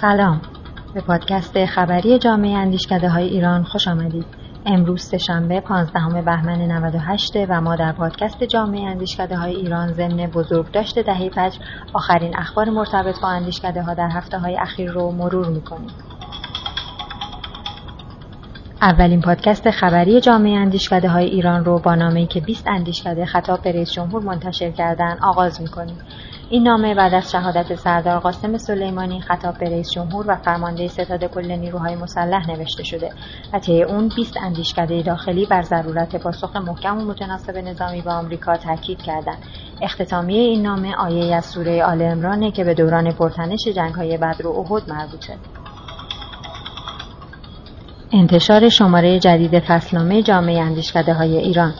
سلام. به پادکست خبری جامعه اندیشکده های ایران خوش آمدید. امروز شنبه 15 بهمن 98 و ما در پادکست جامعه اندیشکده های ایران ضمن بزرگداشت دهه فجر آخرین اخبار مرتبط با اندیشکده ها در هفته های اخیر رو مرور می‌کنیم. اولین پادکست خبری جامعه اندیشکده های ایران رو با نامه‌ای که 20 اندیشکده خطاب به رئیس جمهور منتشر کردن آغاز می‌کنیم. این نامه بعد از شهادت سردار قاسم سلیمانی خطاب به رئیس جمهور و فرمانده ستاد کل نیروهای مسلح نوشته شده. و طی اون 20 اندیشکده داخلی بر ضرورت پاسخ محکم و متناسب نظامی با آمریکا تاکید کردند. اختتامیه این نامه آیه از سوره آل عمرانه که به دوران پرتنش جنگ‌های بدر و احد مربوطه انتشار شماره جدید فصلنامه جامعه اندیشکده های ایران.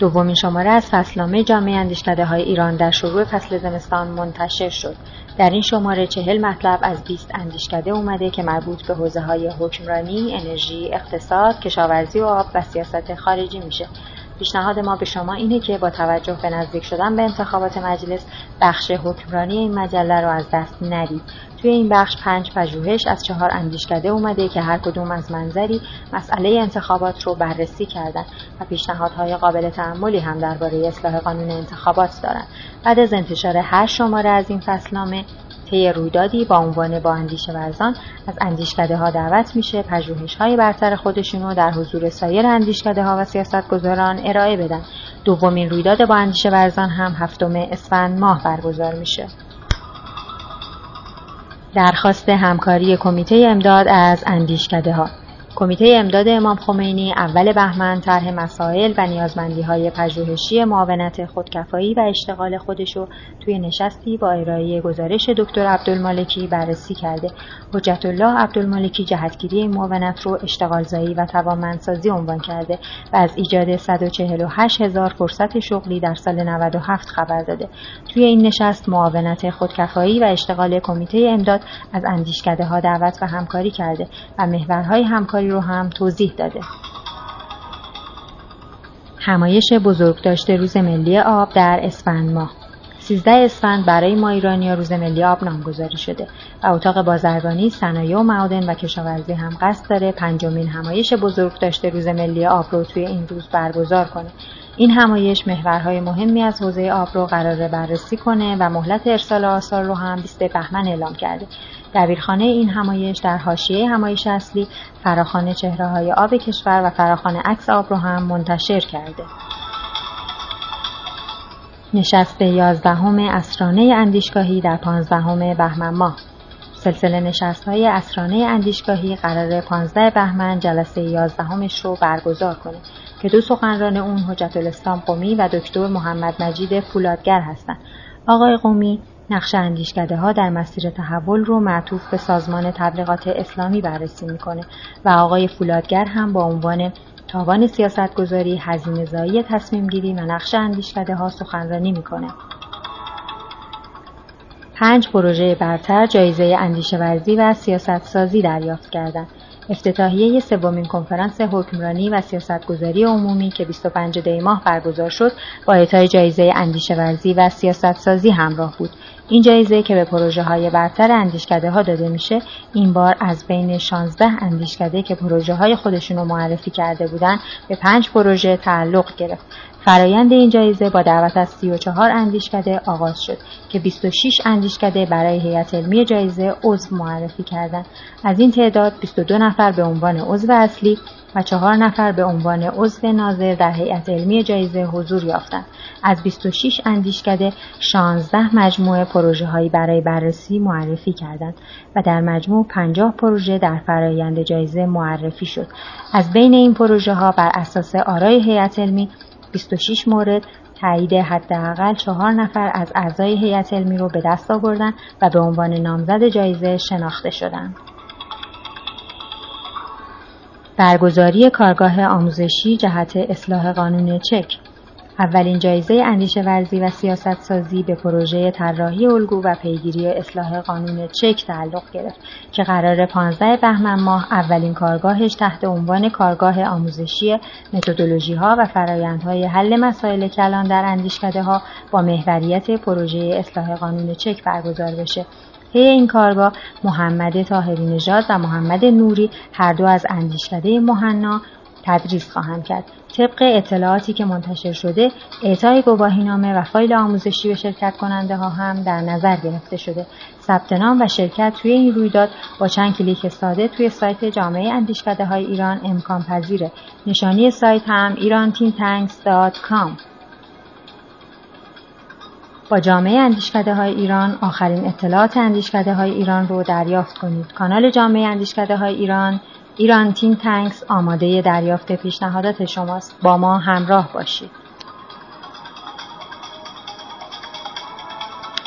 دومین شماره از فصلنامه جامعه اندیشکده های ایران در شروع فصل زمستان منتشر شد. در این شماره چهل مطلب از 20 اندیشکده اومده که مربوط به حوزه های حکمرانی، انرژی، اقتصاد، کشاورزی و آب و سیاست خارجی میشه. پیشنهاد ما به شما اینه که با توجه به نزدیک شدن به انتخابات مجلس بخش حکمرانی این مجله رو از دست ندید توی این بخش پنج پژوهش از چهار اندیشکده اومده که هر کدوم از منظری مسئله انتخابات رو بررسی کردن و پیشنهادهای قابل تعملی هم درباره اصلاح قانون انتخابات دارن. بعد از انتشار هر شماره از این فصلنامه طی رویدادی با عنوان با اندیشه ورزان از اندیشکده ها دعوت میشه. پژوهش های برتر خودشون رو در حضور سایر اندیشکده ها و سیاستگزاران ارائه بدن. دومین رویداد با اندیشه ورزان هم هفتم اسفند ماه برگزار میشه. درخواست همکاری کمیته امداد از اندیشکده ها کمیته امداد امام خمینی اول بهمن طرح مسائل و نیازمندی های پژوهشی معاونت خودکفایی و اشتغال خودشو توی نشستی با ارائه گزارش دکتر عبدالمالکی بررسی کرده. حجت الله عبدالمالکی جهتگیری این معاونت رو اشتغالزایی و توانمندسازی عنوان کرده و از ایجاد 148 هزار فرصت شغلی در سال 97 خبر داده. توی این نشست معاونت خودکفایی و اشتغال کمیته امداد از اندیشکده ها دعوت و همکاری کرده و محورهای همکاری رو هم توضیح داده. همایش بزرگداشت روز ملی آب در اسفند ماه 13 اسفند برای ما ایرانیا روز ملی آب نامگذاری شده و اتاق بازرگانی صنایع و معادن و کشاورزی هم قصد داره پنجمین همایش بزرگداشت روز ملی آب رو توی این روز برگزار کنه این همایش محورهای مهمی از حوزه آب رو قراره بررسی کنه و مهلت ارسال آثار رو هم 20 بهمن اعلام کرده. دبیرخانه این همایش در حاشیه همایش اصلی فراخوان چهره های آب کشور و فراخوان عکس آب رو هم منتشر کرده. نشست یازدهم اسرانه اندیشگاهی در پانزدهم بهمن ماه. سلسله نشست های اسرانه اندیشگاهی قرار 15 بهمن جلسه یازدهمش رو برگزار کنه. که دو سخنران اون حجت الاسلام قومی و دکتر محمد مجید فولادگر هستند. آقای قومی نقش اندیشکده ها در مسیر تحول رو معطوف به سازمان تبلیغات اسلامی بررسی می‌کنه و آقای فولادگر هم با عنوان تاوان سیاستگذاری هزینه زایی تصمیم گیری و نقش اندیشکده ها سخنرانی می‌کنه. پنج پروژه برتر جایزه اندیشه ورزی و سیاست سازی دریافت کردند افتتاحیه سومین کنفرانس حکمرانی و سیاستگذاری عمومی که 25 دی ماه برگزار شد با اعطای جایزه اندیشه ورزی و سیاست سازی همراه بود. این جایزه که به پروژه های برتر اندیشکده ها داده میشه این بار از بین 16 اندیشکده که پروژه های خودشون رو معرفی کرده بودن به پنج پروژه تعلق گرفت. فرایند این جایزه با دعوت از 34 اندیشکده آغاز شد که 26 اندیشکده برای هیئت علمی جایزه عضو معرفی کردند. از این تعداد 22 نفر به عنوان عضو اصلی و چهار نفر به عنوان عضو ناظر در هیئت علمی جایزه حضور یافتند از 26 اندیشکده 16 مجموعه پروژه هایی برای بررسی معرفی کردند و در مجموع 50 پروژه در فرایند جایزه معرفی شد از بین این پروژه ها بر اساس آرای هیئت علمی 26 مورد تایید حداقل چهار نفر از اعضای هیئت علمی رو به دست آوردن و به عنوان نامزد جایزه شناخته شدند. برگزاری کارگاه آموزشی جهت اصلاح قانون چک. اولین جایزه اندیشه ورزی و سیاست سازی به پروژه طراحی الگو و پیگیری اصلاح قانون چک تعلق گرفت که قرار 15 بهمن ماه اولین کارگاهش تحت عنوان کارگاه آموزشی متدولوژی ها و فرایندهای حل مسائل کلان در اندیشکده ها با محوریت پروژه اصلاح قانون چک برگزار بشه. طی این کارگاه محمد طاهری نژاد و محمد نوری هر دو از اندیشکده مهنا تدریس خواهند کرد. طبق اطلاعاتی که منتشر شده اعطای گواهینامه و فایل آموزشی به شرکت کننده ها هم در نظر گرفته شده. ثبت نام و شرکت توی این رویداد با چند کلیک ساده توی سایت جامعه اندیشکده های ایران امکان پذیره نشانی سایت هم irantintanks.com با جامعه اندیشکده های ایران آخرین اطلاعات اندیشکده های ایران رو دریافت کنید. کانال جامعه اندیشکده های ایران ایران تین تنکس آماده دریافت پیشنهادات شماست. با ما همراه باشید.